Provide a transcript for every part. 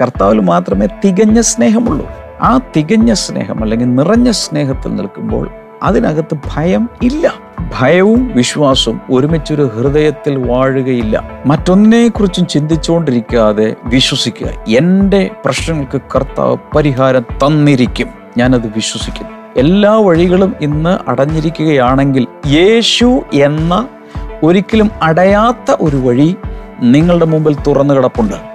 കർത്താവിൽ മാത്രമേ തികഞ്ഞ സ്നേഹമുള്ളൂ. ആ തികഞ്ഞ സ്നേഹം അല്ലെങ്കിൽ നിറഞ്ഞ സ്നേഹത്തിൽ നിൽക്കുമ്പോൾ അതിനകത്ത് ഭയം ഇല്ല. ഭയവും വിശ്വാസവും ഒരുമിച്ചൊരു ഹൃദയത്തിൽ വാഴുകയില്ല. മറ്റൊന്നിനെക്കുറിച്ചും ചിന്തിച്ചുകൊണ്ടിരിക്കാതെ വിശ്വസിക്കുക. എന്റെ പ്രശ്നങ്ങൾക്ക് കർത്താവ് പരിഹാരം തന്നിരിക്കും. ഞാനത് വിശ്വസിക്കുന്നു. എല്ലാ വഴികളും ഇന്ന് അടഞ്ഞിരിക്കുകയാണെങ്കിൽ യേശു എന്ന ഒരിക്കലും അടയാത്ത ഒരു വഴി നിങ്ങളുടെ മുമ്പിൽ തുറന്നു കിടപ്പുണ്ട്.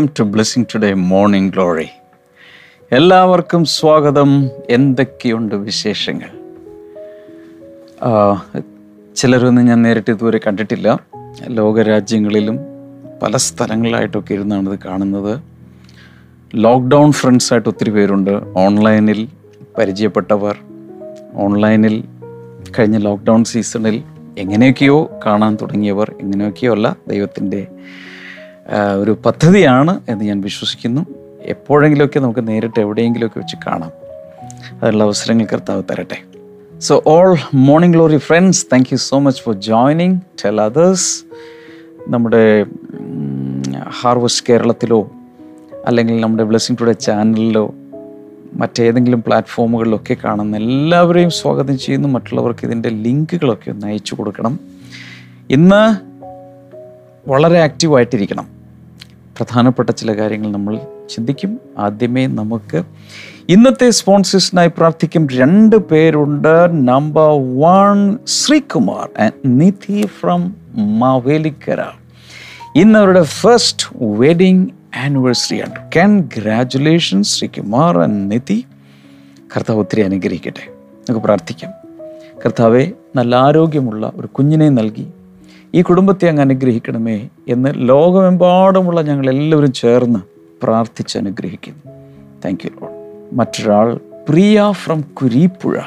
Welcome to blessing today morning glory എല്ലാവർക്കും സ്വാഗതം. എന്തൊക്കെയുണ്ട് വിശേഷങ്ങൾ? ചിലരൊന്നും ഞാൻ നേരിട്ട് ഇതുവരെ കണ്ടിട്ടില്ല. ലോകരാജ്യങ്ങളിലും പല സ്ഥലങ്ങളിലായിട്ടൊക്കെ ഇരുന്നാണ് ഇത് കാണുന്നത്. ലോക്ക്ഡൗൺ ഫ്രണ്ട്സായിട്ട് ഒത്തിരി പേരുണ്ട്. ഓൺലൈനിൽ പരിചയപ്പെട്ടവർ ഓൺലൈനിൽ കഴിഞ്ഞ ലോക്ക്ഡൗൺ സീസണിൽ എങ്ങനെയൊക്കെയോ കാണാൻ തുടങ്ങിയവർ എങ്ങനെയൊക്കെയോ അല്ല ദൈവത്തിന്റെ ഒരു പദ്ധതിയാണ് എന്ന് ഞാൻ വിശ്വസിക്കുന്നു. എപ്പോഴെങ്കിലുമൊക്കെ നമുക്ക് നേരിട്ട് എവിടെയെങ്കിലുമൊക്കെ വെച്ച് കാണാം. അതിനുള്ള അവസരങ്ങൾ കർത്താവ് തരട്ടെ. So all morning glory friends thank you so much for joining tell others നമ്മുടെ ഹാർവസ്റ്റ് കേരളത്തിലോ അല്ലെങ്കിൽ നമ്മുടെ ബ്ലെസ്സിങ് ടുഡേ ചാനലിലോ മറ്റേതെങ്കിലും പ്ലാറ്റ്ഫോമുകളിലൊക്കെ കാണുന്ന എല്ലാവരെയും സ്വാഗതം ചെയ്യുന്നു. മറ്റുള്ളവർക്ക് ഇതിന്റെ ലിങ്കുകളൊക്കെ ഒന്ന് അയച്ചു കൊടുക്കണം. ഇന്ന് വളരെ ആക്റ്റീവായിട്ടിരിക്കണം പ്രധാനപ്പെട്ട ചില കാര്യങ്ങൾ നമ്മൾ ചിന്തിക്കും. ആദ്യമേ നമുക്ക് ഇന്നത്തെ സ്പോൺസേഴ്സിനായി പ്രാർത്ഥിക്കും രണ്ട് പേരുണ്ട്. Number one Sreekumar Nidhi from Mavelikkara. ഇന്ന് അവരുടെ ഫസ്റ്റ് വെഡിങ് ആനിവേഴ്സറി ആണ്. Congratulations Sreekumar and Nidhi. കർത്താവ് ഒത്തിരി അനുഗ്രഹിക്കട്ടെ. നമുക്ക് പ്രാർത്ഥിക്കാം. കർത്താവെ നല്ല ആരോഗ്യമുള്ള ഒരു കുഞ്ഞിനെ നൽകി. ഈ കുടുംബത്തെ അങ്ങ് അനുഗ്രഹിക്കണമേ എന്ന് ലോകമെമ്പാടുമുള്ള ഞങ്ങൾ എല്ലാവരും ചേർന്ന് പ്രാർത്ഥിച്ച് അനുഗ്രഹിക്കുന്നു. താങ്ക് യു ലോഡ് മറ്റൊരാൾ പ്രിയ ഫ്രം കുരീപ്പുഴ.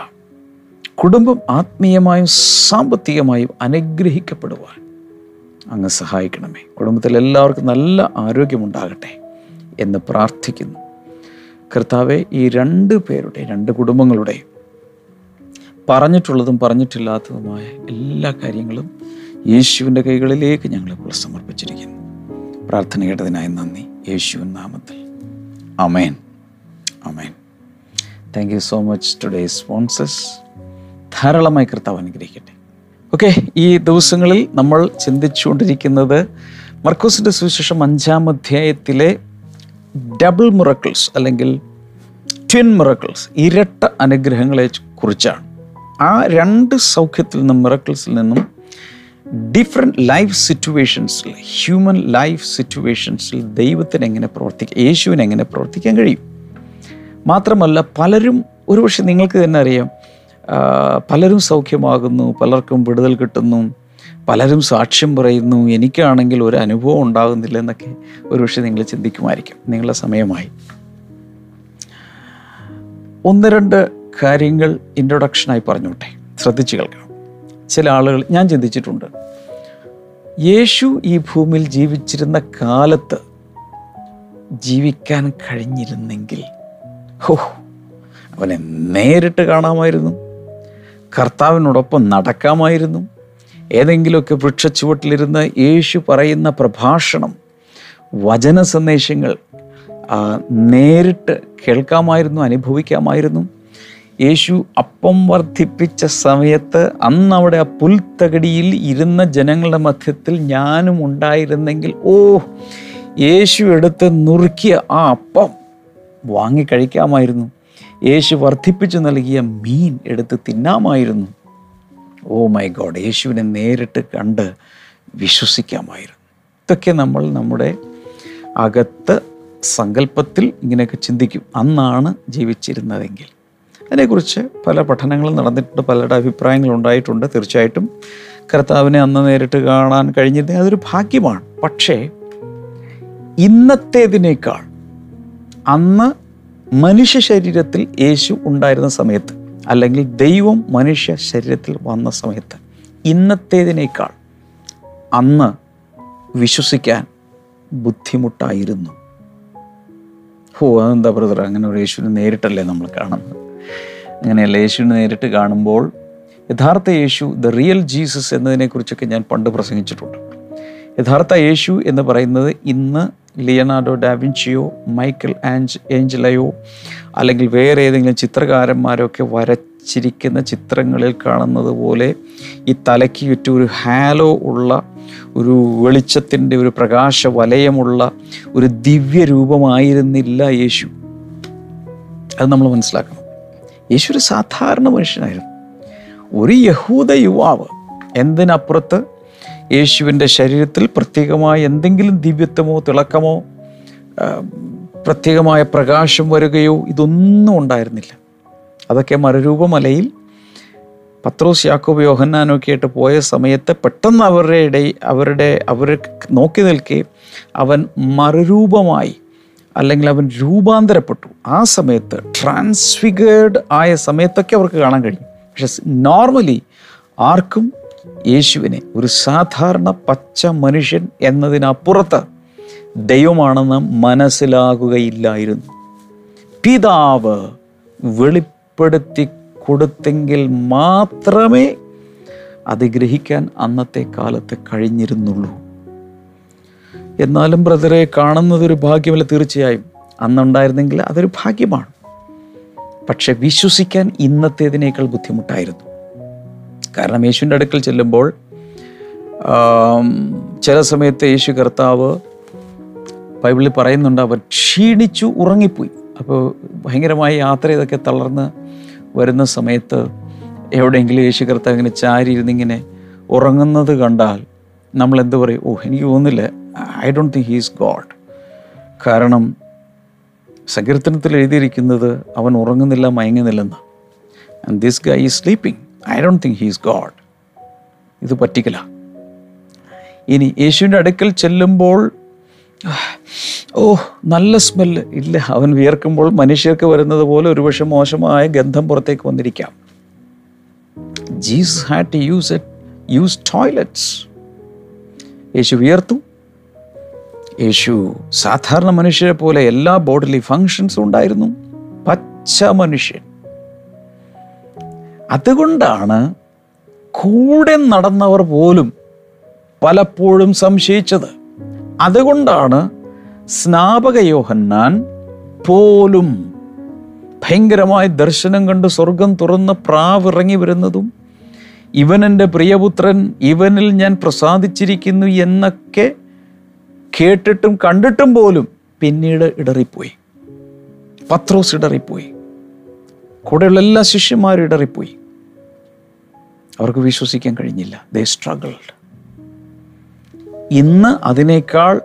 കുടുംബം ആത്മീയമായും സാമ്പത്തികമായും അനുഗ്രഹിക്കപ്പെടുവാൻ അങ്ങ് സഹായിക്കണമേ. കുടുംബത്തിൽ എല്ലാവർക്കും നല്ല ആരോഗ്യമുണ്ടാകട്ടെ എന്ന് പ്രാർത്ഥിക്കുന്നു. കർത്താവെ ഈ രണ്ട് പേരുടെ രണ്ട് കുടുംബങ്ങളുടെയും പറഞ്ഞിട്ടുള്ളതും പറഞ്ഞിട്ടില്ലാത്തതുമായ എല്ലാ കാര്യങ്ങളും യേശുവിന്റെ കൈകളിലേക്ക് ഞങ്ങളിപ്പോൾ സമർപ്പിച്ചിരിക്കുന്നു. പ്രാർത്ഥന കേട്ടതിനായി നന്ദി. യേശുവിൻ നാമത്തിൽ. Amen amen thank you so much today sponsors ധാരാളമായി കർത്താവ് അനുഗ്രഹിക്കട്ടെ. ഓക്കെ ഈ ദിവസങ്ങളിൽ നമ്മൾ ചിന്തിച്ചുകൊണ്ടിരിക്കുന്നത് മർക്കോസിന്റെ സുവിശേഷം അഞ്ചാം അധ്യായത്തിലെ ഡബിൾ മിറക്കിൾസ് അല്ലെങ്കിൽ ട്വിൻ മിറക്കിൾസ് ഇരട്ട അനുഗ്രഹങ്ങളെ കുറിച്ചാണ്. ആ രണ്ട് സൗഖ്യത്തിൽ നിന്നും മിറക്കിൾസിൽ നിന്നും ഡിഫറെന്റ് ലൈഫ് സിറ്റുവേഷൻസിൽ ഹ്യൂമൻ ലൈഫ് സിറ്റുവേഷൻസിൽ ദൈവത്തിന് എങ്ങനെ പ്രവർത്തിക്കാം യേശുവിന് എങ്ങനെ പ്രവർത്തിക്കാൻ കഴിയും? മാത്രമല്ല പലരും ഒരുപക്ഷെ നിങ്ങൾക്ക് തന്നെ അറിയാം പലരും സൗഖ്യമാകുന്നു പലർക്കും വിടുതൽ കിട്ടുന്നു പലരും സാക്ഷ്യം പറയുന്നു എനിക്കാണെങ്കിൽ ഒരു അനുഭവം ഉണ്ടാകുന്നില്ല എന്നൊക്കെ ഒരുപക്ഷെ നിങ്ങൾ ചിന്തിക്കുമായിരിക്കും. നിങ്ങളുടെ സമയമായി. ഒന്ന് രണ്ട് കാര്യങ്ങൾ ഇൻട്രൊഡക്ഷനായി പറഞ്ഞോട്ടെ. ശ്രദ്ധിച്ചു കേൾക്കണം. ചില ആളുകൾ ഞാൻ ചിന്തിച്ചിട്ടുണ്ട് യേശു ഈ ഭൂമിയിൽ ജീവിച്ചിരുന്ന കാലത്ത് ജീവിക്കാൻ കഴിഞ്ഞിരുന്നെങ്കിൽ ഹോ അവനെ നേരിട്ട് കാണാമായിരുന്നു കർത്താവിനോടൊപ്പം നടക്കാമായിരുന്നു ഏതെങ്കിലുമൊക്കെ വൃക്ഷച്ചുവട്ടിലിരുന്ന് യേശു പറയുന്ന പ്രഭാഷണം വചന സന്ദേശങ്ങൾ നേരിട്ട് കേൾക്കാമായിരുന്നു അനുഭവിക്കാമായിരുന്നു. യേശു അപ്പം വർദ്ധിപ്പിച്ച സമയത്ത് അന്ന് അവിടെ ആ പുൽത്തകടിയിൽ ഇരുന്ന ജനങ്ങളുടെ മധ്യത്തിൽ ഞാനും ഉണ്ടായിരുന്നെങ്കിൽ ഓ യേശു എടുത്ത് നുറുക്കിയ ആ അപ്പം വാങ്ങി കഴിക്കാമായിരുന്നു. യേശു വർദ്ധിപ്പിച്ചു നൽകിയ മീൻ എടുത്ത് തിന്നാമായിരുന്നു. ഓ മൈ ഗോഡ് യേശുവിനെ നേരിട്ട് കണ്ട് വിശ്വസിക്കാമായിരുന്നു. ഇതൊക്കെ നമ്മൾ നമ്മുടെ അകത്ത് സങ്കല്പത്തിൽ ഇങ്ങനെയൊക്കെ ചിന്തിക്കും. അന്നാണ് ജീവിച്ചിരുന്നതെങ്കിൽ. അതിനെക്കുറിച്ച് പല പഠനങ്ങളും നടന്നിട്ടുണ്ട് പലരുടെ അഭിപ്രായങ്ങളും ഉണ്ടായിട്ടുണ്ട്. തീർച്ചയായിട്ടും കർത്താവിനെ അന്ന് നേരിട്ട് കാണാൻ കഴിഞ്ഞിരുന്നെങ്കിൽ അതൊരു ഭാഗ്യമാണ്. പക്ഷേ ഇന്നത്തേതിനേക്കാൾ അന്ന് മനുഷ്യ ശരീരത്തിൽ യേശു ഉണ്ടായിരുന്ന സമയത്ത് അല്ലെങ്കിൽ ദൈവം മനുഷ്യ ശരീരത്തിൽ വന്ന സമയത്ത് ഇന്നത്തേതിനേക്കാൾ അന്ന് വിശ്വസിക്കാൻ ബുദ്ധിമുട്ടായിരുന്നു. ഓ അതെന്താ ബ്രദർ അങ്ങനെ ഒരു യേശുവിനെ നേരിട്ടല്ലേ നമ്മൾ കാണുന്നത്? അങ്ങനെയല്ല യേശുവിനെ നേരിട്ട് കാണുമ്പോൾ യഥാർത്ഥ യേശു ദ റിയൽ ജീസസ് എന്നതിനെക്കുറിച്ചൊക്കെ ഞാൻ പണ്ട് പ്രസംഗിച്ചിട്ടുണ്ട്. യഥാർത്ഥ യേശു എന്ന് പറയുന്നത് ഇന്ന് ലിയനാർഡോ ഡാവിൻഷിയോ മൈക്കൽ ആൻജ് ഏഞ്ചലയോ അല്ലെങ്കിൽ വേറെ ഏതെങ്കിലും ചിത്രകാരന്മാരോ ഒക്കെ വരച്ചിരിക്കുന്ന ചിത്രങ്ങളിൽ കാണുന്നത് പോലെ ഈ തലയ്ക്ക് ചുറ്റും ഒരു ഹാലോ ഉള്ള ഒരു വെളിച്ചത്തിന്റെ ഒരു പ്രകാശ വലയമുള്ള ഒരു ദിവ്യ രൂപമായിരുന്നില്ല യേശു. അത് നമ്മൾ മനസ്സിലാക്കണം. യേശു ഒരു സാധാരണ മനുഷ്യനായിരുന്നു. ഒരു യഹൂദ യുവാവ് എന്തിനപ്പുറത്ത് യേശുവിന്റെ ശരീരത്തിൽ പ്രത്യേകമായ എന്തെങ്കിലും ദിവ്യത്വമോ തിളക്കമോ പ്രത്യേകമായ പ്രകാശം വരികയോ ഇതൊന്നും ഉണ്ടായിരുന്നില്ല. അതൊക്കെ മരരൂപമലയിൽ പത്രോസ് യാക്കോബ് യോഹന്നാനൊക്കെ ആയിട്ട് പോയ സമയത്ത് പെട്ടെന്ന് അവരുടെ ഇടയിൽ അവരുടെ അവർ നോക്കി നിൽക്കുകയും അവൻ മറുരൂപമായി അല്ലെങ്കിൽ അവൻ രൂപാന്തരപ്പെട്ടു. ആ സമയത്ത് ട്രാൻസ്ഫിഗേർഡ് ആയ സമയത്തൊക്കെ അവർക്ക് കാണാൻ കഴിയും. പക്ഷെ നോർമലി ആർക്കും യേശുവിനെ ഒരു സാധാരണ പച്ച മനുഷ്യൻ എന്നതിനപ്പുറത്ത് ദൈവമാണെന്ന് മനസ്സിലാകുകയില്ലായിരുന്നു. പിതാവ് വെളിപ്പെടുത്തി കൊടുത്തെങ്കിൽ മാത്രമേ അത് ഗ്രഹിക്കാൻ അന്നത്തെ കാലത്ത് കഴിഞ്ഞിരുന്നുള്ളൂ. എന്നാലും ബ്രദറെ കാണുന്നതൊരു ഭാഗ്യമല്ല തീർച്ചയായും. അന്നുണ്ടായിരുന്നെങ്കിൽ അതൊരു ഭാഗ്യമാണ്. പക്ഷെ വിശ്വസിക്കാൻ ഇന്നത്തേതിനേക്കാൾ ബുദ്ധിമുട്ടായിരുന്നു. കാരണം യേശുവിന്റെ അടുക്കൽ ചെല്ലുമ്പോൾ ചില സമയത്ത് യേശു കർത്താവ് ബൈബിളിൽ പറയുന്നുണ്ട് അവർ ക്ഷീണിച്ചു ഉറങ്ങിപ്പോയി. അപ്പോൾ ഭയങ്കരമായി യാത്ര ചെയ്തൊക്കെ തളർന്ന് വരുന്ന സമയത്ത് എവിടെയെങ്കിലും യേശു കർത്താവ് ഇങ്ങനെ ചാരി ഇരുന്നിങ്ങനെ ഉറങ്ങുന്നത് കണ്ടാൽ നമ്മൾ എന്ത് പറയും? ഓ എനിക്ക് തോന്നുന്നില്ല. I don't think he's God. കാരണം സങ്കീർത്തനത്തിൽ എഴുതിയിരിക്കുന്നത് അവൻ ഉറങ്ങുന്നില്ല മയങ്ങുന്നില്ലെന്ന്. And this guy is sleeping I don't think he's God ഇത് പറ്റിക്കല. ഇനി യേശുവിന്റെ അടുക്കൽ ചെല്ലുമ്പോൾ ഓ നല്ല സ്മെല്ല് ഇല്ല അവൻ വിയർക്കുമ്പോൾ മനുഷ്യർക്ക് വരുന്നത് പോലെ ഒരുപക്ഷെ മോശമായ ഗന്ധം പുറത്തേക്ക് വന്നിരിക്കാം. Jesus had to use it use toilets യേശു വിയർത്തു. യേശു സാധാരണ മനുഷ്യരെ പോലെ എല്ലാ ബോഡിലി ഫങ്ഷൻസും ഉണ്ടായിരുന്നു. പച്ച മനുഷ്യൻ. അതുകൊണ്ടാണ് കൂടെ നടന്നവർ പോലും പലപ്പോഴും സംശയിച്ചത്. അതുകൊണ്ടാണ് സ്നാപക യോഹന്നാൻ പോലും ഭയങ്കരമായ ദർശനം കണ്ട് സ്വർഗം തുറന്ന് പ്രാവിറങ്ങി വരുന്നതും ഇവൻ എന്റെ പ്രിയപുത്രൻ ഇവനിൽ ഞാൻ പ്രസാദിച്ചിരിക്കുന്നു എന്നൊക്കെ കേട്ടിട്ടും കണ്ടിട്ടും പോലും പിന്നീട് ഇടറിപ്പോയി. പത്രോസ് ഇടറിപ്പോയി. കൂടെയുള്ള എല്ലാ ശിഷ്യന്മാരും ഇടറിപ്പോയി. അവർക്ക് വിശ്വസിക്കാൻ കഴിഞ്ഞില്ല. ദേ സ്ട്രഗിൾഡ് ഇന്ന് അതിനേക്കാൾ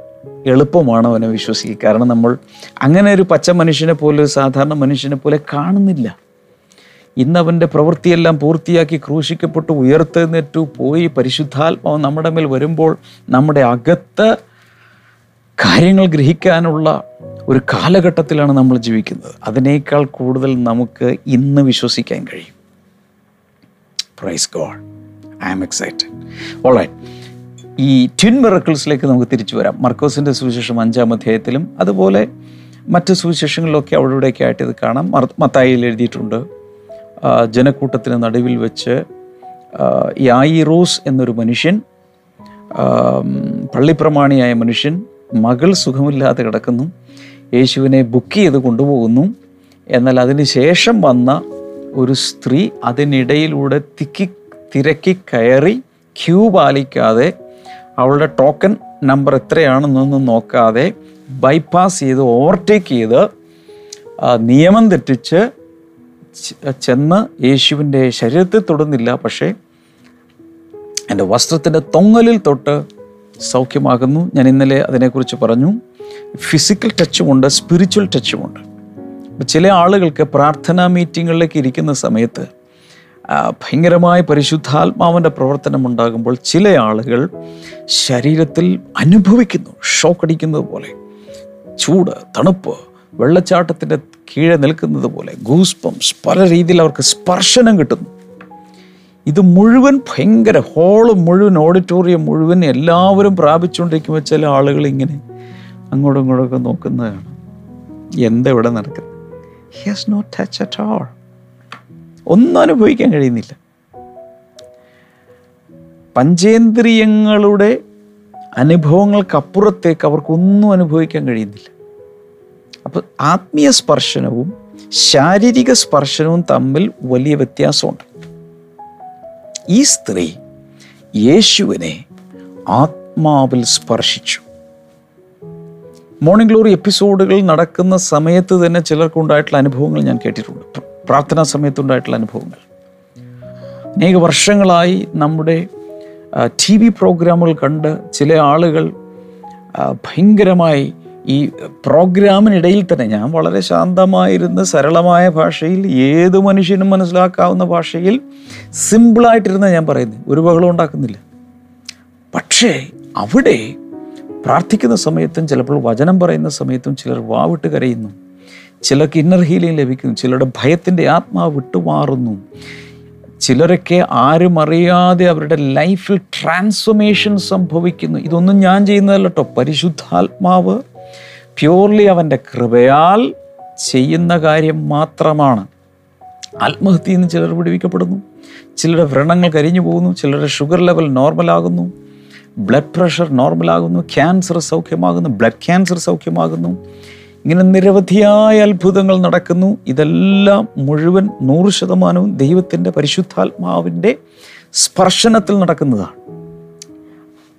എളുപ്പമാണ് അവനെ വിശ്വസിക്കുക. കാരണം നമ്മൾ അങ്ങനെ ഒരു പച്ച മനുഷ്യനെ പോലെ ഒരു സാധാരണ മനുഷ്യനെ പോലെ കാണുന്നില്ല. ഇന്ന് അവന്റെ പ്രവൃത്തിയെല്ലാം പൂർത്തിയാക്കി ക്രൂശിക്കപ്പെട്ടു ഉയർത്തെഴുന്നേറ്റു പോയി പരിശുദ്ധാത്മാവ് നമ്മുടെ മേൽ വരുമ്പോൾ നമ്മുടെ അകത്ത് കാര്യങ്ങൾ ഗ്രഹിക്കാനുള്ള ഒരു കാലഘട്ടത്തിലാണ് നമ്മൾ ജീവിക്കുന്നത്. അതിനേക്കാൾ കൂടുതൽ നമുക്ക് ഇന്ന് വിശ്വസിക്കാൻ കഴിയും. Praise God I am excited alright ഈ ട്വിൻ മിറക്കിൾസിലേക്ക് നമുക്ക് തിരിച്ചു വരാം. മർക്കോസിന്റെ സുവിശേഷം അഞ്ചാം അധ്യായത്തിലും അതുപോലെ മറ്റ് സുവിശേഷങ്ങളിലൊക്കെ അവിടെ ഇവിടെയൊക്കെ ആയിട്ട് ഇത് കാണാം. മത്തായിൽ എഴുതിയിട്ടുണ്ട്. ജനക്കൂട്ടത്തിന് നടുവിൽ വെച്ച് യായിറോസ് എന്നൊരു മനുഷ്യൻ പള്ളിപ്രമാണിയായ മനുഷ്യൻ മകൾ സുഖമില്ലാതെ കിടക്കുന്നു. യേശുവിനെ ബുക്ക് ചെയ്ത് കൊണ്ടുപോകുന്നു. എന്നാൽ അതിന് ശേഷം വന്ന ഒരു സ്ത്രീ അതിനിടയിലൂടെ തിക്കി തിരക്കി കയറി ക്യൂ പാലിക്കാതെ അവളുടെ ടോക്കൺ നമ്പർ എത്രയാണെന്നൊന്നും നോക്കാതെ ബൈപ്പാസ് ചെയ്ത് ഓവർടേക്ക് ചെയ്ത് നിയമം തെറ്റിച്ച് ചെന്ന് യേശുവിന്റെ ശരീരത്തിൽ തൊടുന്നില്ല. പക്ഷേ എന്റെ വസ്ത്രത്തിന്റെ തൊങ്ങലിൽ തൊട്ട് സൗഖ്യമാകുന്നു. ഞാൻ ഇന്നലെ അതിനെക്കുറിച്ച് പറഞ്ഞു. ഫിസിക്കൽ ടച്ചുമുണ്ട് സ്പിരിച്വൽ ടച്ചുമുണ്ട് ചില ആളുകൾക്ക് പ്രാർത്ഥനാ മീറ്റിങ്ങുകളിലേക്ക് ഇരിക്കുന്ന സമയത്ത് ഭയങ്കരമായ പരിശുദ്ധാത്മാവിന്റെ പ്രവർത്തനം ഉണ്ടാകുമ്പോൾ ചില ആളുകൾ ശരീരത്തിൽ അനുഭവിക്കുന്നു ഷോക്ക് അടിക്കുന്നത് പോലെ. ചൂട് തണുപ്പ് വെള്ളച്ചാട്ടത്തിന്റെ കീഴെ നിൽക്കുന്നത് പോലെ. ഗൂസ്പംസ് പല രീതിയിൽ അവർക്ക് സ്പർശനം കിട്ടുന്നു. ഇത് മുഴുവൻ ഭയങ്കര ഹോൾ മുഴുവൻ ഓഡിറ്റോറിയം മുഴുവൻ എല്ലാവരും പ്രാപിച്ചുകൊണ്ടിരിക്കുമ്പോൾ ചില ആളുകൾ ഇങ്ങനെ അങ്ങോട്ടും ഇങ്ങോട്ടൊക്കെ നോക്കുന്നതാണ്. എന്താ ഇവിടെ നടക്കുന്നത്? He has no touch at all ഒന്നും അനുഭവിക്കാൻ കഴിയുന്നില്ല. പഞ്ചേന്ദ്രിയങ്ങളുടെ അനുഭവങ്ങൾക്കപ്പുറത്തേക്ക് അവർക്കൊന്നും അനുഭവിക്കാൻ കഴിയുന്നില്ല. അപ്പോൾ ആത്മീയ സ്പർശനവും ശാരീരിക സ്പർശനവും തമ്മിൽ വലിയ വ്യത്യാസമുണ്ട്. ഈ സ്ത്രീ യേശുവിനെ ആത്മാവിൽ സ്പർശിച്ചു. മോർണിംഗ് ഗ്ലോറി എപ്പിസോഡുകൾ നടക്കുന്ന സമയത്ത് തന്നെ ചിലർക്കുണ്ടായിട്ടുള്ള അനുഭവങ്ങൾ ഞാൻ കേട്ടിട്ടുണ്ട്. പ്ര- പ്രാർത്ഥനാ സമയത്തുണ്ടായിട്ടുള്ള അനുഭവങ്ങൾ. അനേക വർഷങ്ങളായി നമ്മുടെ ടി വി പ്രോഗ്രാമുകൾ കണ്ട് ചില ആളുകൾ ഭയങ്കരമായി ഈ പ്രോഗ്രാമിനിടയിൽ തന്നെ ഞാൻ വളരെ ശാന്തമായിരുന്ന സരളമായ ഭാഷയിൽ ഏത് മനുഷ്യനും മനസ്സിലാക്കാവുന്ന ഭാഷയിൽ സിമ്പിളായിട്ടിരുന്ന ഞാൻ പറയുന്നത് ഒരു ബഹളം ഉണ്ടാക്കുന്നില്ല. പക്ഷേ അവിടെ പ്രാർത്ഥിക്കുന്ന സമയത്തും ചിലപ്പോൾ വചനം പറയുന്ന സമയത്തും ചിലർ വാവിട്ട് കരയുന്നു. ചിലർക്ക് ഇന്നർ ഹീലിംഗ് ലഭിക്കുന്നു. ചിലരുടെ ഭയത്തിന്റെ ആത്മാവ് വിട്ടുമാറുന്നു ചിലരൊക്കെ ആരും അറിയാതെ അവരുടെ ലൈഫിൽ ട്രാൻസ്ഫോർമേഷൻ സംഭവിക്കുന്നു. ഇതൊന്നും ഞാൻ ചെയ്യുന്നതല്ല കേട്ടോ പരിശുദ്ധാത്മാവ് പ്യൂർലി അവന്റെ കൃപയാൽ ചെയ്യുന്ന കാര്യം മാത്രമാണ്. ആത്മഹത്യയിൽ നിന്ന് ചിലർ പിടിവിക്കപ്പെടുന്നു ചിലരുടെ വ്രണങ്ങൾ കരിഞ്ഞു പോകുന്നു. ചിലരുടെ ഷുഗർ ലെവൽ നോർമലാകുന്നു ബ്ലഡ് പ്രഷർ നോർമലാകുന്നു ക്യാൻസർ സൗഖ്യമാകുന്നു. ബ്ലഡ് ക്യാൻസർ സൗഖ്യമാകുന്നു. ഇങ്ങനെ നിരവധിയായ അത്ഭുതങ്ങൾ നടക്കുന്നു. ഇതെല്ലാം മുഴുവൻ നൂറ് ശതമാനവും ദൈവത്തിന്റെ പരിശുദ്ധാത്മാവിന്റെ സ്പർശനത്തിൽ നടക്കുന്നതാണ്.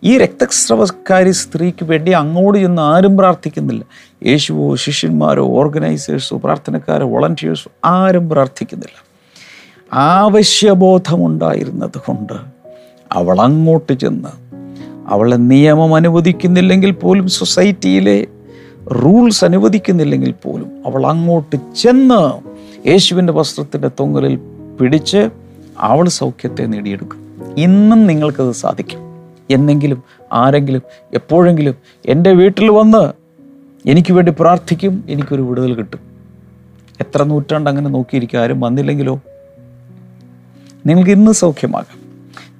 ഈ രക്തസ്രവക്കാരി സ്ത്രീക്ക് വേണ്ടി അങ്ങോട്ട് ചെന്ന് ആരും പ്രാർത്ഥിക്കുന്നില്ല. യേശുവോ ശിഷ്യന്മാരോ ഓർഗനൈസേഴ്സോ പ്രാർത്ഥനക്കാരോ വോളണ്ടിയേഴ്സോ ആരും പ്രാർത്ഥിക്കുന്നില്ല. ആവശ്യബോധമുണ്ടായിരുന്നത് കൊണ്ട് അവൾ അങ്ങോട്ട് ചെന്ന് അവളെ നിയമം അനുവദിക്കുന്നില്ലെങ്കിൽ പോലും സൊസൈറ്റിയിലെ റൂൾസ് അനുവദിക്കുന്നില്ലെങ്കിൽ പോലും അവൾ അങ്ങോട്ട് ചെന്ന് യേശുവിന്റെ വസ്ത്രത്തിന്റെ തൊങ്ങലിൽ പിടിച്ച് അവൾ സൗഖ്യത്തെ നേടിയെടുക്കും. ഇന്നും നിങ്ങൾക്കത് സാധിക്കും. എന്നെങ്കിലും ആരെങ്കിലും എപ്പോഴെങ്കിലും എന്റെ വീട്ടിൽ വന്ന് എനിക്ക് വേണ്ടി പ്രാർത്ഥിക്കും എനിക്കൊരു വിടുതൽ കിട്ടും. എത്ര നൂറ്റാണ്ട് അങ്ങനെ നോക്കിയിരിക്കും ആരും വന്നില്ലെങ്കിലോ? നിങ്ങൾക്ക് ഇന്ന് സൗഖ്യമാകാം.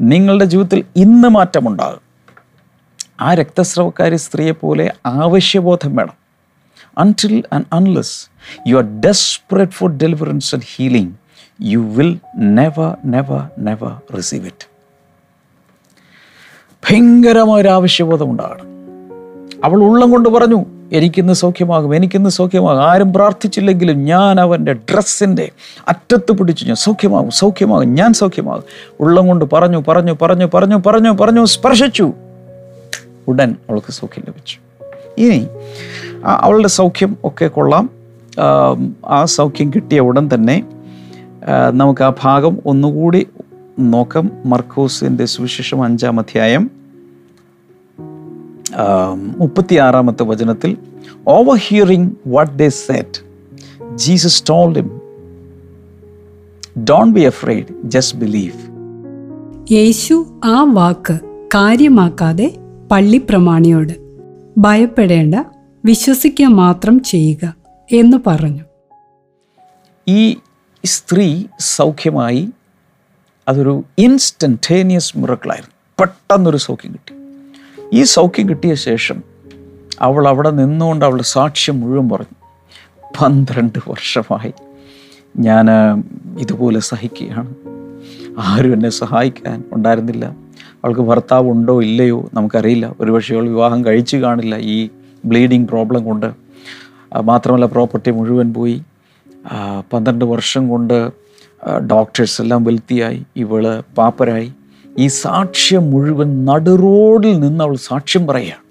നിങ്ങളുടെ ജീവിതത്തിൽ ഇന്ന് മാറ്റമുണ്ടാകും. ആ രക്തസ്രവക്കാരി സ്ത്രീയെ പോലെ ആവശ്യബോധം വേണം. Until and unless you are desperate for deliverance and healing you will never never never receive it ഭയങ്കരമായ ഒരു ആവശ്യബോധം ഉണ്ടാകണം അവൾ ഉള്ളം കൊണ്ട് പറഞ്ഞു എനിക്കിന്ന് സൗഖ്യമാകും എനിക്കിന്ന് സൗഖ്യമാകും. ആരും പ്രാർത്ഥിച്ചില്ലെങ്കിലും ഞാൻ അവന്റെ ഡ്രസ്സിന്റെ അറ്റത്ത് പിടിച്ചു ഞാൻ സൗഖ്യമാകും സൗഖ്യമാകും ഞാൻ സൗഖ്യമാകും. ഉള്ളം കൊണ്ട് പറഞ്ഞു പറഞ്ഞു പറഞ്ഞു പറഞ്ഞു പറഞ്ഞു പറഞ്ഞു സ്പർശിച്ചു. ഉടൻ അവൾക്ക് സൗഖ്യം ലഭിച്ചു. ഇനി അവളുടെ സൗഖ്യം ഒക്കെ കൊള്ളാം. ആ സൗഖ്യം കിട്ടിയ ഉടൻ തന്നെ നമുക്ക് ആ ഭാഗം ഒന്നുകൂടി നോക്കാം. മർക്കോസിന്റെ സുവിശേഷം അഞ്ചാം അധ്യായം മുപ്പത്തിയാറാമത്തെ വചനത്തിൽ over hearing what they said Jesus told him don't be afraid just believe യേശു ആ വാക്ക് കാര്യമാക്കാതെ പള്ളിപ്രമാണിയോട് ഭയപ്പെടേണ്ട വിശ്വസിക്കുക മാത്രം ചെയ്യുക എന്ന് പറഞ്ഞു. ഈ സ്ത്രീ സൗഖ്യമായി അതൊരു ഇൻസ്റ്റന്റേനിയസ് മിറക്കിളായിരുന്നു പെട്ടെന്നൊരു സൗഖ്യം കിട്ടി. ഈ സൗഖ്യം കിട്ടിയ ശേഷം അവൾ അവിടെ നിന്നുകൊണ്ട് അവളുടെ സാക്ഷ്യം മുഴുവൻ പറഞ്ഞു. പന്ത്രണ്ട് വർഷമായി ഞാൻ ഇതുപോലെ സഹിക്കുകയാണ്. ആരും എന്നെ സഹായിക്കാൻ ഉണ്ടായിരുന്നില്ല. അവൾക്ക് ഭർത്താവ് ഉണ്ടോ ഇല്ലയോ നമുക്കറിയില്ല. ഒരുപക്ഷെ അവൾ വിവാഹം കഴിച്ചു കാണില്ല ഈ ബ്ലീഡിങ് പ്രോബ്ലം കൊണ്ട്. മാത്രമല്ല പ്രോപ്പർട്ടി മുഴുവൻ പോയി. പന്ത്രണ്ട് വർഷം കൊണ്ട് ഡോക്ടേഴ്സ് എല്ലാം വെൽത്തിയായി ഇവൾ പാപ്പരായി. ഈ സാക്ഷ്യം മുഴുവൻ നടുറോഡിൽ നിന്ന് അവൾ സാക്ഷ്യം പറയുകയാണ്.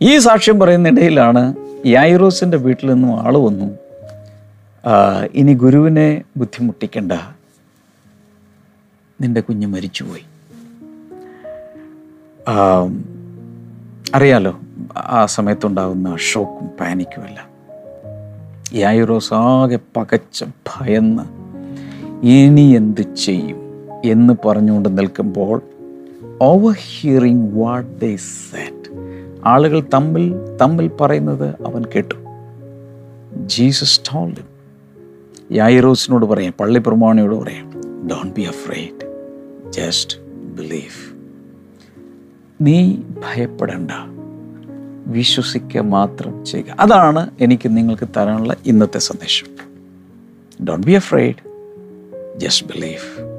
ഈ സാക്ഷ്യം പറയുന്നിടയിലാണ് യായിറോസിന്റെ വീട്ടിൽ നിന്നും ആൾ വന്നു. ഇനി ഗുരുവിനെ ബുദ്ധിമുട്ടിക്കണ്ട. നിന്റെ കുഞ്ഞ് മരിച്ചുപോയി. അറിയാലോ ആ സമയത്തുണ്ടാകുന്ന ഷോക്കും പാനിക്കുമല്ല യായിറോസ് ആകെ പകച്ച ഭയന്ന് ഇനി എന്ത് ചെയ്യും എന്ന് പറഞ്ഞുകൊണ്ട് നിൽക്കുമ്പോൾ over hearing what they said ആളുകൾ തമ്മിൽ തമ്മിൽ പറയുന്നത് അവൻ കേട്ടു. ജീസസ് ടോൾഡ് യായിറോസിനോട് പറയാം പള്ളി പ്രമാണിയോട് പറയാം don't be afraid just believe നീ ഭയപ്പെടണ്ട. വിശ്വസിക്കുക മാത്രം ചെയ്യുക. അതാണ് എനിക്ക് നിങ്ങൾക്ക് തരാനുള്ള ഇന്നത്തെ സന്ദേശം. Don't be afraid just believe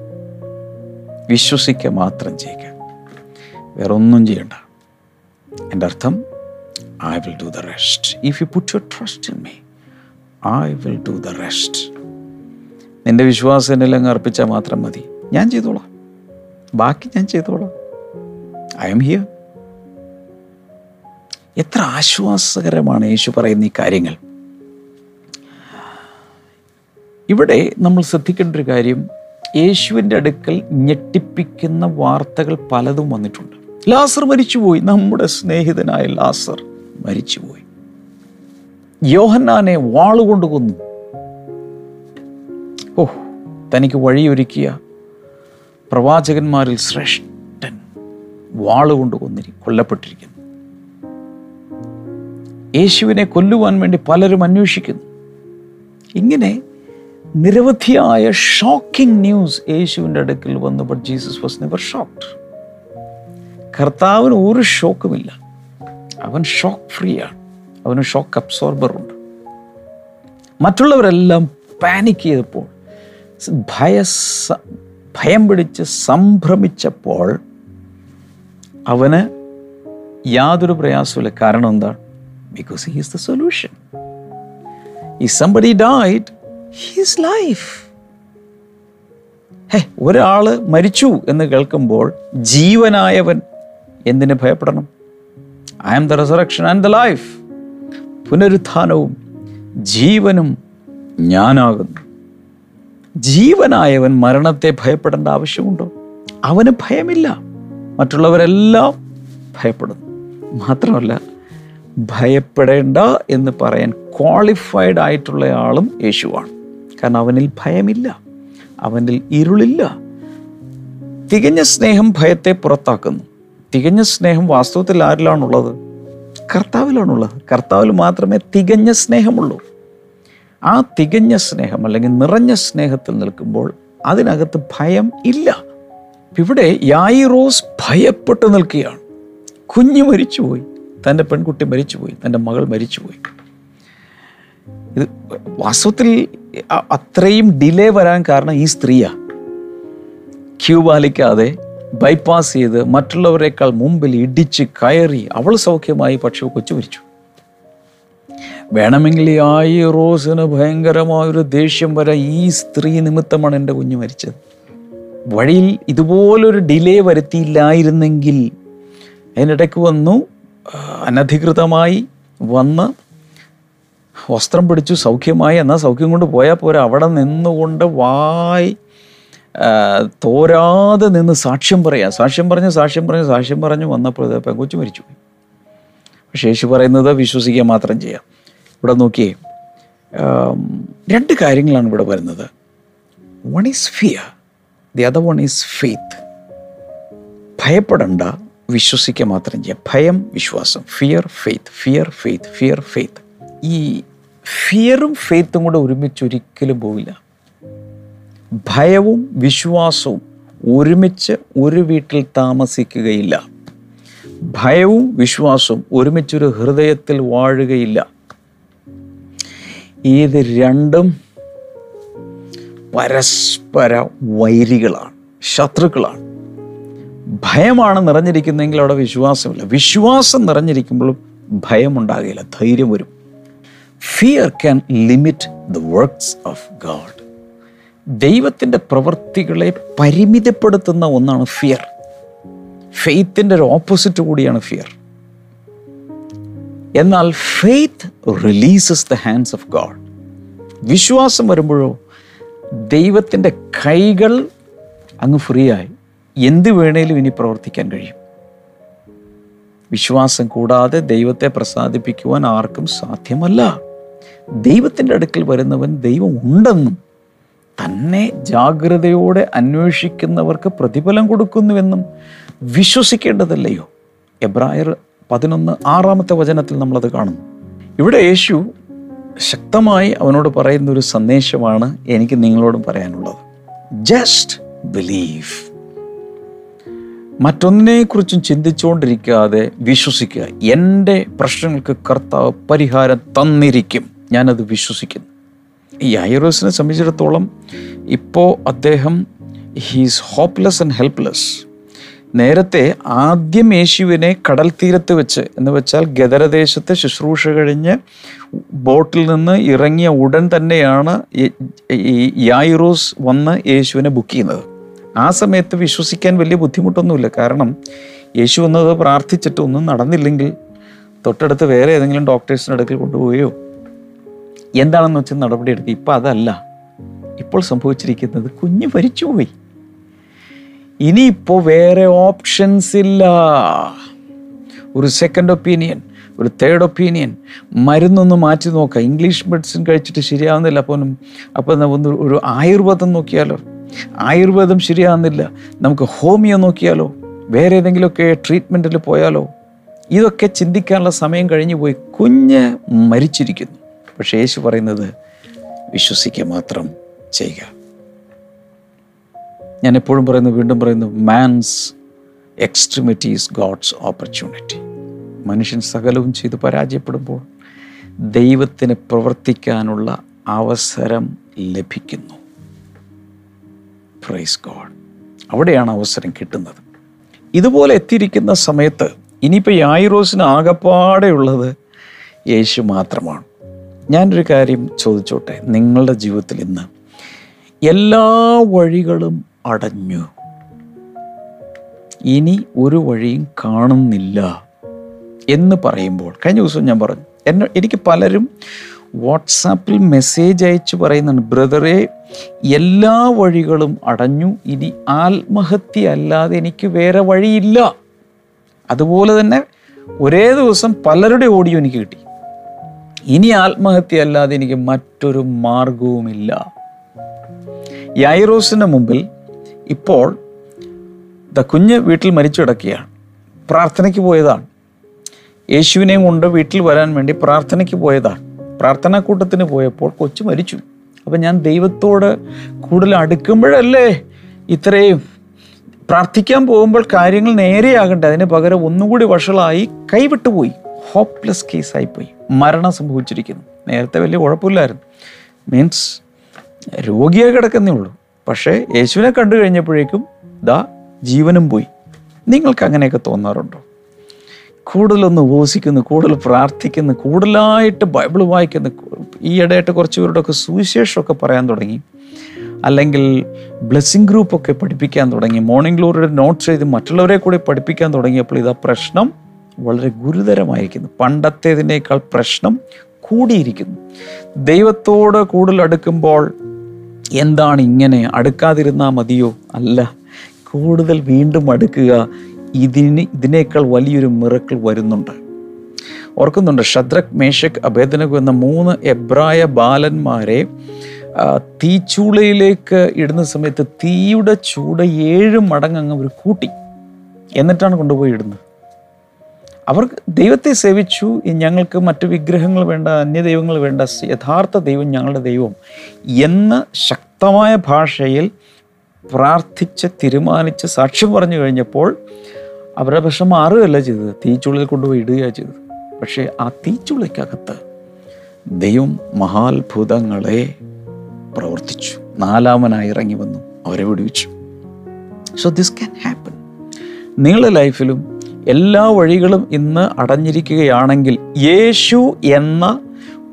വിശ്വസിക്കുക മാത്രം ചെയ്യുക വേറെ ഒന്നും ചെയ്യണ്ട. എന്റെ അർത്ഥം I will do the rest if you put your trust in me I will do the rest നിന്റെ വിശ്വാസം എന്നിൽ അങ്ങ് അർപ്പിച്ചാൽ മാത്രം മതി. ഞാൻ ചെയ്തോളാം. ബാക്കി ഞാൻ ചെയ്തോളാം. ഐ എം ഹിയർ എത്ര ആശ്വാസകരമാണ് യേശു പറയുന്ന ഈ കാര്യങ്ങൾ. ഇവിടെ നമ്മൾ ശ്രദ്ധിക്കേണ്ട ഒരു കാര്യം യേശുവിന്റെ അടുക്കൽ ഞെട്ടിപ്പിക്കുന്ന വാർത്തകൾ പലതും വന്നിട്ടുണ്ട്. ലാസർ മരിച്ചുപോയി. നമ്മുടെ സ്നേഹിതനായ ലാസർ മരിച്ചുപോയി. യോഹന്നാനെ വാളുകൊണ്ട് കൊന്നു. ഓഹ് തനിക്ക് വഴിയൊരുക്കിയ പ്രവാചകന്മാരിൽ ശ്രേഷ്ഠൻ വാളുകൊണ്ട് കൊന്നിരി കൊല്ലപ്പെട്ടിരിക്കുന്നു. യേശുവിനെ കൊല്ലുവാൻ വേണ്ടി പലരും അന്വേഷിക്കുന്നു. ഇങ്ങനെ നിരവധിയായ ഷോക്കിംഗ് ന്യൂസ് യേശുവിന്റെ അടുക്കൽ വന്നു ജീസസ് വാസ് നെവർ ഷോക്ക്ഡ് കർത്താവിന് ഒരു ഷോക്കുമില്ല അവൻ ഷോക്ക് ഫ്രീ ആണ്. അവന് ഷോക്ക് അബ്സോർബറുണ്ട് മറ്റുള്ളവരെല്ലാം പാനിക് ചെയ്തപ്പോൾ ഭയ ഭയം പിടിച്ച് സംഭ്രമിച്ചപ്പോൾ അവന് യാതൊരു പ്രയാസമില്ല കാരണം എന്താണ് because he is the solution ഈ somebody died his life hey ഒരാൾ മരിച്ചു എന്ന് കേൾക്കുമ്പോൾ ജീവനായവൻ എന്തിന് ഭയപ്പെടണം? I am the resurrection and the life പുനരുത്ഥാനവും ജീവനും ഞാനാകുന്നു. ജീവനായവൻ മരണത്തെ ഭയപ്പെടേണ്ട ആവശ്യമുണ്ടോ? അവന് ഭയമില്ല. മറ്റുള്ളവരെല്ലാം ഭയപ്പെടുന്നു. മാത്രമല്ല ഭയപ്പെടേണ്ട എന്ന് പറയാൻ ക്വാളിഫൈഡ് ആയിട്ടുള്ള ആളും യേശുവാണ്. കാരണം അവനിൽ ഭയമില്ല. അവനിൽ ഇരുളില്ല. തികഞ്ഞ സ്നേഹം ഭയത്തെ പുറത്താക്കുന്നു. തികഞ്ഞ സ്നേഹം വാസ്തവത്തിൽ ആരിലാണുള്ളത്? കർത്താവിലാണുള്ളത്. കർത്താവിൽ മാത്രമേ തികഞ്ഞ സ്നേഹമുള്ളൂ. ആ തികഞ്ഞ സ്നേഹം അല്ലെങ്കിൽ നിറഞ്ഞ സ്നേഹത്തിൽ നിൽക്കുമ്പോൾ അതിനകത്ത് ഭയം ഇല്ല. ഇവിടെ യായിറോസ് ഭയപ്പെട്ട് നിൽക്കുകയാണ്. കുഞ്ഞ് മരിച്ചുപോയി. തന്റെ പെൺകുട്ടി മരിച്ചുപോയി. തന്റെ മകൾ മരിച്ചുപോയി. ഇത് വാസ്തവത്തിൽ അത്രയും ഡിലേ വരാൻ കാരണം ഈ സ്ത്രീയാണ് ക്യൂ പാലിക്കാതെ ബൈപ്പാസ് ചെയ്ത് മറ്റുള്ളവരെക്കാൾ മുമ്പിൽ ഇടിച്ച് കയറി അവൾ സൗഖ്യമായി പക്ഷേ കൊച്ചു മരിച്ചു വേണമെങ്കിൽ ആയി റോസിന് ഭയങ്കരമായൊരു ദേഷ്യം വരെ ഈ സ്ത്രീ നിമിത്തമാണ് എന്റെ കുഞ്ഞ് മരിച്ചത്. വഴിയിൽ ഇതുപോലൊരു ഡിലേ വരുത്തിയില്ലായിരുന്നെങ്കിൽ അതിനിടയ്ക്ക് വന്നു അനധികൃതമായി വന്ന് വസ്ത്രം പിടിച്ചു സൗഖ്യമായി എന്നാൽ സൗഖ്യം കൊണ്ട് പോയാൽ പോരാ. അവിടെ നിന്നുകൊണ്ട് വായി തോരാതെ നിന്ന് സാക്ഷ്യം പറയാം. സാക്ഷ്യം പറഞ്ഞ് സാക്ഷ്യം പറഞ്ഞ് സാക്ഷ്യം പറഞ്ഞ് വന്നപ്പോൾ പെങ്കൊച്ചു മരിച്ചുപോയി. പക്ഷേ യേശു പറയുന്നത് വിശ്വസിക്കുക മാത്രം ചെയ്യാം. ഇവിടെ നോക്കിയേ രണ്ട് കാര്യങ്ങളാണ് ഇവിടെ വരുന്നത്. One is fear the other one is faith ഭയപ്പെടണ്ട വിശ്വസിക്കുക മാത്രം ചെയ്യാം. ഭയം വിശ്വാസം. Fear faith fear faith fear faith ഈ ഫിയറും ഫെയ്ത്തും കൂടെ ഒരുമിച്ച് ഒരിക്കലും പോവില്ല. ഭയവും വിശ്വാസവും ഒരുമിച്ച് ഒരു വീട്ടിൽ താമസിക്കുകയില്ല. ഭയവും വിശ്വാസവും ഒരുമിച്ചൊരു ഹൃദയത്തിൽ വാഴുകയില്ല. ഇത് രണ്ടും പരസ്പര വൈരികളാണ് ശത്രുക്കളാണ്. ഭയമാണ് നിറഞ്ഞിരിക്കുന്നതെങ്കിൽ അവിടെ വിശ്വാസമില്ല. വിശ്വാസം നിറഞ്ഞിരിക്കുമ്പോഴും ഭയമുണ്ടാകില്ല ധൈര്യം വരും. Fear can limit the works of God ദൈവത്തിന്റെ പ്രവൃത്തികളെ പരിമിതപ്പെടുത്തുന്ന ഒന്നാണ് ഫിയർ ഫെയ്ത്തിന്റെ ഒരു ഓപ്പോസിറ്റ് കൂടിയാണ് ഫിയർ എന്നാൽ faith releases the hands of God വിശ്വാസം വരുമ്പോഴോ ദൈവത്തിന്റെ കൈകൾ അങ്ങ് ഫ്രീ ആയി. എന്ത് വേണേലും ഇനി പ്രവർത്തിക്കാൻ കഴിയും. വിശ്വാസം കൂടാതെ ദൈവത്തെ പ്രസാദിപ്പിക്കുവാൻ ആർക്കും സാധ്യമല്ല. ദൈവത്തിന്റെ അടുക്കൽ വരുന്നവൻ ദൈവം ഉണ്ടെന്നും തന്നെ ജാഗ്രതയോടെ അന്വേഷിക്കുന്നവർക്ക് പ്രതിഫലം കൊടുക്കുന്നുവെന്നും വിശ്വസിക്കേണ്ടതല്ലയോ? എബ്രായർ പതിനൊന്ന് ആറാമത്തെ വചനത്തിൽ നമ്മളത് കാണുന്നു. ഇവിടെ യേശു ശക്തമായി അവനോട് പറയുന്ന ഒരു സന്ദേശമാണ് എനിക്ക് നിങ്ങളോടും പറയാനുള്ളത്. ജസ്റ്റ് ബിലീവ് മറ്റൊന്നിനെക്കുറിച്ചും ചിന്തിച്ചുകൊണ്ടിരിക്കാതെ വിശ്വസിക്കുക. എന്റെ പ്രശ്നങ്ങൾക്ക് കർത്താവ് പരിഹാരം തന്നിരിക്കും. ഞാനത് വിശ്വസിക്കുന്നു. ഈ ഐറോസിനെ സംബന്ധിച്ചിടത്തോളം ഇപ്പോൾ അദ്ദേഹം ഹീസ് ഹോപ്പ്ലെസ് ആൻഡ് ഹെൽപ്ലെസ് നേരത്തെ ആദ്യം യേശുവിനെ കടൽ തീരത്ത് വെച്ച് എന്ന് വെച്ചാൽ ഗദരദേശത്ത് ശുശ്രൂഷ കഴിഞ്ഞ് ബോട്ടിൽ നിന്ന് ഇറങ്ങിയ ഉടൻ തന്നെയാണ് ഈ- യായിറോസ് വന്ന് യേശുവിനെ ബുക്ക് ചെയ്യുന്നത്. ആ സമയത്ത് വിശ്വസിക്കാൻ വലിയ ബുദ്ധിമുട്ടൊന്നുമില്ല. കാരണം യേശു വന്നത് പ്രാർത്ഥിച്ചിട്ട് ഒന്നും നടന്നില്ലെങ്കിൽ തൊട്ടടുത്ത് വേറെ ഏതെങ്കിലും ഡോക്ടേഴ്സിന്റെ അടുക്കൽ കൊണ്ടുപോവുകയോ എന്താണെന്ന് വെച്ചാൽ നടപടി എടുക്കുക ഇപ്പം അതല്ല. ഇപ്പോൾ സംഭവിച്ചിരിക്കുന്നത് കുഞ്ഞ് മരിച്ചുപോയി. ഇനിയിപ്പോൾ വേറെ ഓപ്ഷൻസ് ഇല്ല. ഒരു സെക്കൻഡ് ഒപ്പീനിയൻ ഒരു തേർഡ് ഒപ്പീനിയൻ മരുന്നൊന്ന് മാറ്റി നോക്കാം. ഇംഗ്ലീഷ് മെഡിസിൻ കഴിച്ചിട്ട് ശരിയാവുന്നില്ല അപ്പോൾ അപ്പോൾ ഒന്ന് ഒരു ആയുർവേദം നോക്കിയാലോ? ആയുർവേദം ശരിയാവുന്നില്ല. നമുക്ക് ഹോമിയോ നോക്കിയാലോ? വേറെ ഏതെങ്കിലുമൊക്കെ ട്രീറ്റ്മെന്റിൽ പോയാലോ? ഇതൊക്കെ ചിന്തിക്കാനുള്ള സമയം കഴിഞ്ഞു പോയി കുഞ്ഞ് മരിച്ചിരിക്കുന്നു. പക്ഷേ യേശു പറയുന്നത് വിശ്വസിക്കുക മാത്രം ചെയ്യുക. ഞാൻ എപ്പോഴും പറയുന്നു വീണ്ടും പറയുന്നു man's extremity is God's opportunity മനുഷ്യൻ സകലവും ചെയ്ത് പരാജയപ്പെടുമ്പോൾ ദൈവത്തിന് പ്രവർത്തിക്കാനുള്ള അവസരം ലഭിക്കുന്നു. പ്രൈസ് ഗോഡ് അവിടെയാണ് അവസരം കിട്ടുന്നത്. ഇതുപോലെ എത്തിയിരിക്കുന്ന സമയത്ത് ഇനിയിപ്പോൾ യായിറോസിന് ആകപ്പാടെയുള്ളത് യേശു മാത്രമാണ്. ഞാനൊരു കാര്യം ചോദിച്ചോട്ടെ? നിങ്ങളുടെ ജീവിതത്തിൽ ഇന്ന് എല്ലാ വഴികളും അടഞ്ഞു. ഇനി ഒരു വഴിയും കാണുന്നില്ല എന്ന് പറയുമ്പോൾ കഴിഞ്ഞ ദിവസം ഞാൻ പറഞ്ഞു എന്നെ എനിക്ക് പലരും വാട്സാപ്പിൽ മെസ്സേജ് അയച്ച് പറയുന്നുണ്ട് ബ്രദറെ എല്ലാ വഴികളും അടഞ്ഞു. ഇനി ആത്മഹത്യ അല്ലാതെ എനിക്ക് വേറെ വഴിയില്ല. അതുപോലെ തന്നെ ഒരേ ദിവസം പലരുടെ ഓഡിയോ എനിക്ക് കിട്ടി. ഇനി ആത്മഹത്യ അല്ലാതെ എനിക്ക് മറ്റൊരു മാർഗവുമില്ല. യൈറോസിന് മുമ്പിൽ ഇപ്പോൾ ദ കുഞ്ഞ് വീട്ടിൽ മരിച്ചു കിടക്കുകയാണ്. പ്രാർത്ഥനയ്ക്ക് പോയതാണ്. യേശുവിനെയും കൊണ്ട് വീട്ടിൽ വരാൻ വേണ്ടി പ്രാർത്ഥനയ്ക്ക് പോയതാണ്. പ്രാർത്ഥനാ കൂട്ടത്തിന് പോയപ്പോൾ കൊച്ചു മരിച്ചു. അപ്പം ഞാൻ ദൈവത്തോട് കൂടുതൽ അടുക്കുമ്പോഴല്ലേ ഇത്രയും പ്രാർത്ഥിക്കാൻ പോകുമ്പോൾ കാര്യങ്ങൾ നേരെയാകണ്ടേ? അതിന് പകരം ഒന്നുകൂടി വഷളായി കൈവിട്ടുപോയി. ഹോപ്പ്ലെസ് കേസായിപ്പോയി മരണം സംഭവിച്ചിരിക്കുന്നു. നേരത്തെ വലിയ കുഴപ്പമില്ലായിരുന്നു. മീൻസ് രോഗിയെ കിടക്കുന്നേ ഉള്ളൂ. പക്ഷേ യേശുവിനെ കണ്ടു കഴിഞ്ഞപ്പോഴേക്കും ദാ ജീവനും പോയി. നിങ്ങൾക്ക് അങ്ങനെയൊക്കെ തോന്നാറുണ്ടോ? കൂടുതലൊന്ന് ഉപവസിക്കുന്നു കൂടുതൽ പ്രാർത്ഥിക്കുന്നു കൂടുതലായിട്ട് ബൈബിൾ വായിക്കുന്നു. ഈ ഇടയായിട്ട് കുറച്ച് പേരുടെയൊക്കെ സുവിശേഷമൊക്കെ പറയാൻ തുടങ്ങി. അല്ലെങ്കിൽ ബ്ലെസ്സിങ് ഗ്രൂപ്പൊക്കെ പഠിപ്പിക്കാൻ തുടങ്ങി. മോർണിംഗ് ഗ്ലോറിയുടെ നോട്ട്സ് എഴുതി മറ്റുള്ളവരെ കൂടി പഠിപ്പിക്കാൻ തുടങ്ങിയപ്പോൾ ഇതാ പ്രശ്നം വളരെ ഗുരുതരമായിരിക്കുന്നു. പണ്ടത്തേതിനേക്കാൾ പ്രശ്നം കൂടിയിരിക്കുന്നു. ദൈവത്തോട് കൂടുതൽ അടുക്കുമ്പോൾ എന്താണ് ഇങ്ങനെ അടുക്കാതിരുന്നാൽ മതിയോ? അല്ല. കൂടുതൽ വീണ്ടും അടുക്കുക ഇതിന് ഇതിനേക്കാൾ വലിയൊരു മിറക്കിൾ വരുന്നുണ്ട്. ഓർക്കുന്നുണ്ട് ഷദ്രക് മേഷക് അഭേദനകു എന്ന മൂന്ന് എബ്രായ ബാലന്മാരെ തീച്ചൂളയിലേക്ക് ഇടുന്ന സമയത്ത് തീയുടെ ചൂട് ഏഴ് മടങ്ങ് അങ്ങ് അവർ കൂട്ടി. എന്നിട്ടാണ് കൊണ്ടുപോയി ഇടുന്നത്. അവർ ദൈവത്തെ സേവിച്ചു ഞങ്ങൾക്ക് മറ്റു വിഗ്രഹങ്ങൾ വേണ്ട അന്യദൈവങ്ങൾ വേണ്ട യഥാർത്ഥ ദൈവം ഞങ്ങളുടെ ദൈവം എന്ന് ശക്തമായ ഭാഷയിൽ പ്രാർത്ഥിച്ച് തീരുമാനിച്ച് സാക്ഷ്യം പറഞ്ഞു കഴിഞ്ഞപ്പോൾ അവരുടെ പ്രശ്നം മാറുകയല്ല ചെയ്തത്. തീച്ചുള്ളിൽ കൊണ്ടുപോയി ഇടുകയാണ് ചെയ്തത്. പക്ഷേ ആ തീച്ചുള്ളിക്കകത്ത് ദൈവം മഹാത്ഭുതങ്ങളെ പ്രവർത്തിച്ചു. നാലാമനായി ഇറങ്ങി വന്നു. അവരെ വിടുവിച്ചു. സോ ദിസ് ക്യാൻ ഹാപ്പൻ നിങ്ങളുടെ ലൈഫിലും എല്ലാ വഴികളും ഇന്ന് അടഞ്ഞിരിക്കുകയാണെങ്കിൽ യേശു എന്ന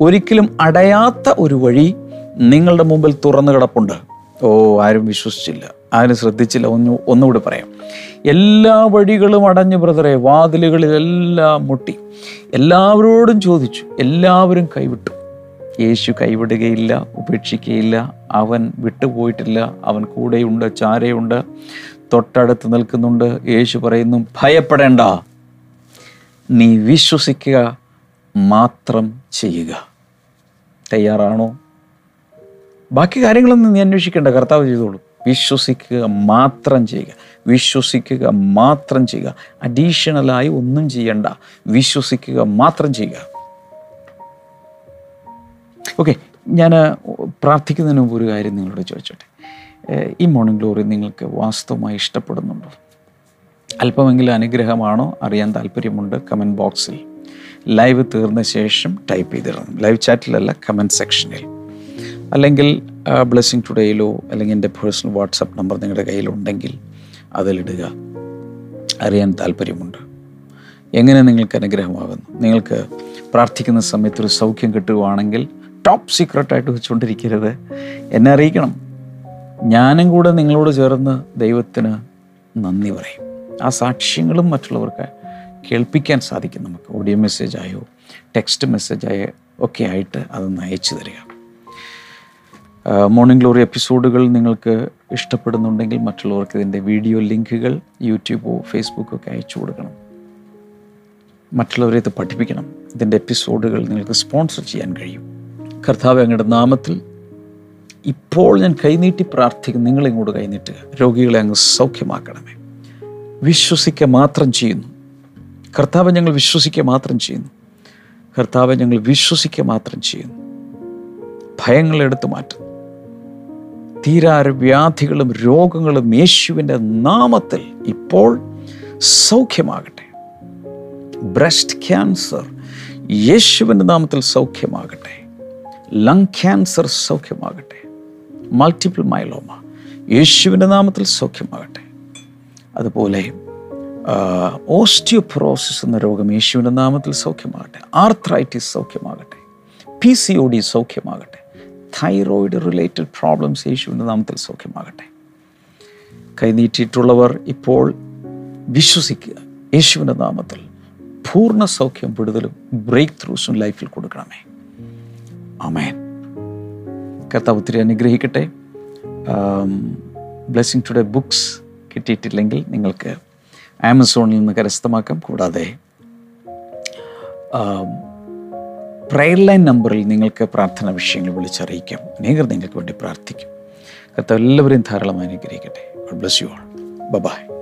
ഒരിക്കലും അടയാത്ത ഒരു വഴി നിങ്ങളുടെ മുമ്പിൽ തുറന്നു കിടപ്പുണ്ട്. ഓ ആരും വിശ്വസിച്ചില്ല. ആരും ശ്രദ്ധിച്ചില്ല. ഒന്ന് ഒന്നുകൂടി പറയാം. എല്ലാ വഴികളും അടഞ്ഞു ബ്രദറെ വാതിലുകളിലെല്ലാം മുട്ടി. എല്ലാവരോടും ചോദിച്ചു. എല്ലാവരും കൈവിട്ടു. യേശു കൈവിടുകയില്ല ഉപേക്ഷിക്കുകയില്ല അവൻ വിട്ടുപോയിട്ടില്ല. അവൻ കൂടെയുണ്ട് ചാരയുണ്ട്. തൊട്ടടുത്ത് നിൽക്കുന്നുണ്ട്. യേശു പറയുന്നു ഭയപ്പെടേണ്ട. നീ വിശ്വസിക്കുക മാത്രം ചെയ്യുക. തയ്യാറാണോ? ബാക്കി കാര്യങ്ങളൊന്നും നീ അന്വേഷിക്കേണ്ട. കർത്താവ് ചെയ്തോളൂ. വിശ്വസിക്കുക മാത്രം ചെയ്യുക. വിശ്വസിക്കുക മാത്രം ചെയ്യുക. അഡീഷണലായി ഒന്നും ചെയ്യണ്ട. വിശ്വസിക്കുക മാത്രം ചെയ്യുക. ഓക്കെ ഞാൻ പ്രാർത്ഥിക്കുന്നതിന് മുമ്പ് ഒരു കാര്യം നിങ്ങളോട് ചോദിച്ചോട്ടെ? ഈ മോർണിംഗ് ഗ്ലോറി നിങ്ങൾക്ക് വാസ്തവമായി ഇഷ്ടപ്പെടുന്നുണ്ടോ? അല്പമെങ്കിലും അനുഗ്രഹമാണോ? അറിയാൻ താല്പര്യമുണ്ട് കമന്റ് ബോക്സിൽ. ലൈവ് തീർന്ന ശേഷം ടൈപ്പ് ചെയ്തിടണം. ലൈവ് ചാറ്റിലല്ല കമന്റ് സെക്ഷനിൽ. അല്ലെങ്കിൽ ബ്ലെസ്സിങ് ടുഡേയിലോ അല്ലെങ്കിൽ എന്റെ പേഴ്സണൽ വാട്സപ്പ് നമ്പർ നിങ്ങളുടെ കയ്യിലുണ്ടെങ്കിൽ അതിലിടുക. അറിയാൻ താല്പര്യമുണ്ട്. എങ്ങനെ നിങ്ങൾക്ക് അനുഗ്രഹമാകുന്നു? നിങ്ങൾക്ക് പ്രാർത്ഥിക്കുന്ന സമയത്ത് ഒരു സൗഖ്യം കിട്ടുകയാണെങ്കിൽ ടോപ്പ് സീക്രട്ടായിട്ട് വെച്ചുകൊണ്ടിരിക്കരുത്. എന്നെ അറിയിക്കണം. ഞാനും കൂടെ നിങ്ങളോട് ചേർന്ന് ദൈവത്തിന് നന്ദി പറയും. ആ സാക്ഷ്യങ്ങളും മറ്റുള്ളവർക്ക് കേൾപ്പിക്കാൻ സാധിക്കും നമുക്ക്. ഓഡിയോ മെസ്സേജായോ ടെക്സ്റ്റ് മെസ്സേജായോ ഒക്കെ ആയിട്ട് അതൊന്ന് അയച്ചു തരിക. മോർണിംഗ് ഗ്ലോറി എപ്പിസോഡുകൾ നിങ്ങൾക്ക് ഇഷ്ടപ്പെടുന്നുണ്ടെങ്കിൽ മറ്റുള്ളവർക്ക് ഇതിന്റെ വീഡിയോ ലിങ്കുകൾ യൂട്യൂബോ ഫേസ്ബുക്കോ ഒക്കെ അയച്ചു കൊടുക്കണം. മറ്റുള്ളവരെ ഇത് പഠിപ്പിക്കണം. ഇതിന്റെ എപ്പിസോഡുകൾ നിങ്ങൾക്ക് സ്പോൺസർ ചെയ്യാൻ കഴിയും. കർത്താവ് അങ്ങയുടെ നാമത്തിൽ ഇപ്പോൾ ഞാൻ കൈനീട്ടി പ്രാർത്ഥിക്കും നിങ്ങളിങ്ങോട്ട് കൈനീട്ടുക. രോഗികളെ അങ്ങ് സൗഖ്യമാക്കണമേ. വിശ്വസിക്കുക മാത്രം ചെയ്യുന്നു. കർത്താവ് ഞങ്ങൾ വിശ്വസിക്കുക മാത്രം ചെയ്യുന്നു. കർത്താവ് ഞങ്ങൾ വിശ്വസിക്കുക മാത്രം ചെയ്യുന്നു. ഭയങ്ങളെ എടുത്തു മാറ്റുന്നു. തീരാര വ്യാധികളും രോഗങ്ങളും യേശുവിന്റെ നാമത്തിൽ ഇപ്പോൾ സൗഖ്യമാകട്ടെ. ബ്രസ്റ്റ് ക്യാൻസർ യേശുവിന്റെ നാമത്തിൽ സൗഖ്യമാകട്ടെ. ലങ് ക്യാൻസർ സൗഖ്യമാകട്ടെ. മൾട്ടിപ്പിൾ മൈലോമ യേശുവിന്റെ നാമത്തിൽ സൗഖ്യമാകട്ടെ. അതുപോലെ ഓസ്റ്റിയോപ്രോസിസ് എന്ന രോഗം യേശുവിന്റെ നാമത്തിൽ സൗഖ്യമാകട്ടെ. ആർത്രൈറ്റിസ് സൗഖ്യമാകട്ടെ. പി സി ഒ ഡി സൗഖ്യമാകട്ടെ. തൈറോയിഡ് റിലേറ്റഡ് പ്രോബ്ലംസ് യേശുവിന്റെ നാമത്തിൽ സൗഖ്യമാകട്ടെ. കൈനീട്ടിയിട്ടുള്ളവർ ഇപ്പോൾ വിശ്വസിക്കുക. യേശുവിന്റെ നാമത്തിൽ പൂർണ സൗഖ്യം വിടുതലും ബ്രേക്ക് ത്രൂസും ലൈഫിൽ കൊടുക്കണമേ. അമേൻ കർത്താവ് ഒത്തിരി അനുഗ്രഹിക്കട്ടെ. ബ്ലെസ്സിങ് ടുഡേ ബുക്സ് കിട്ടിയിട്ടില്ലെങ്കിൽ നിങ്ങൾക്ക് ആമസോണിൽ നിന്ന് കരസ്ഥമാക്കാം. കൂടാതെ പ്രയർ ലൈൻ നമ്പറിൽ നിങ്ങൾക്ക് പ്രാർത്ഥന വിഷയങ്ങൾ വിളിച്ചറിയിക്കാം. അനേകർ നിങ്ങൾക്ക് വേണ്ടി പ്രാർത്ഥിക്കും. കർത്താവ് എല്ലാവരെയും ധാരാളം അനുഗ്രഹിക്കട്ടെ. Bless you all by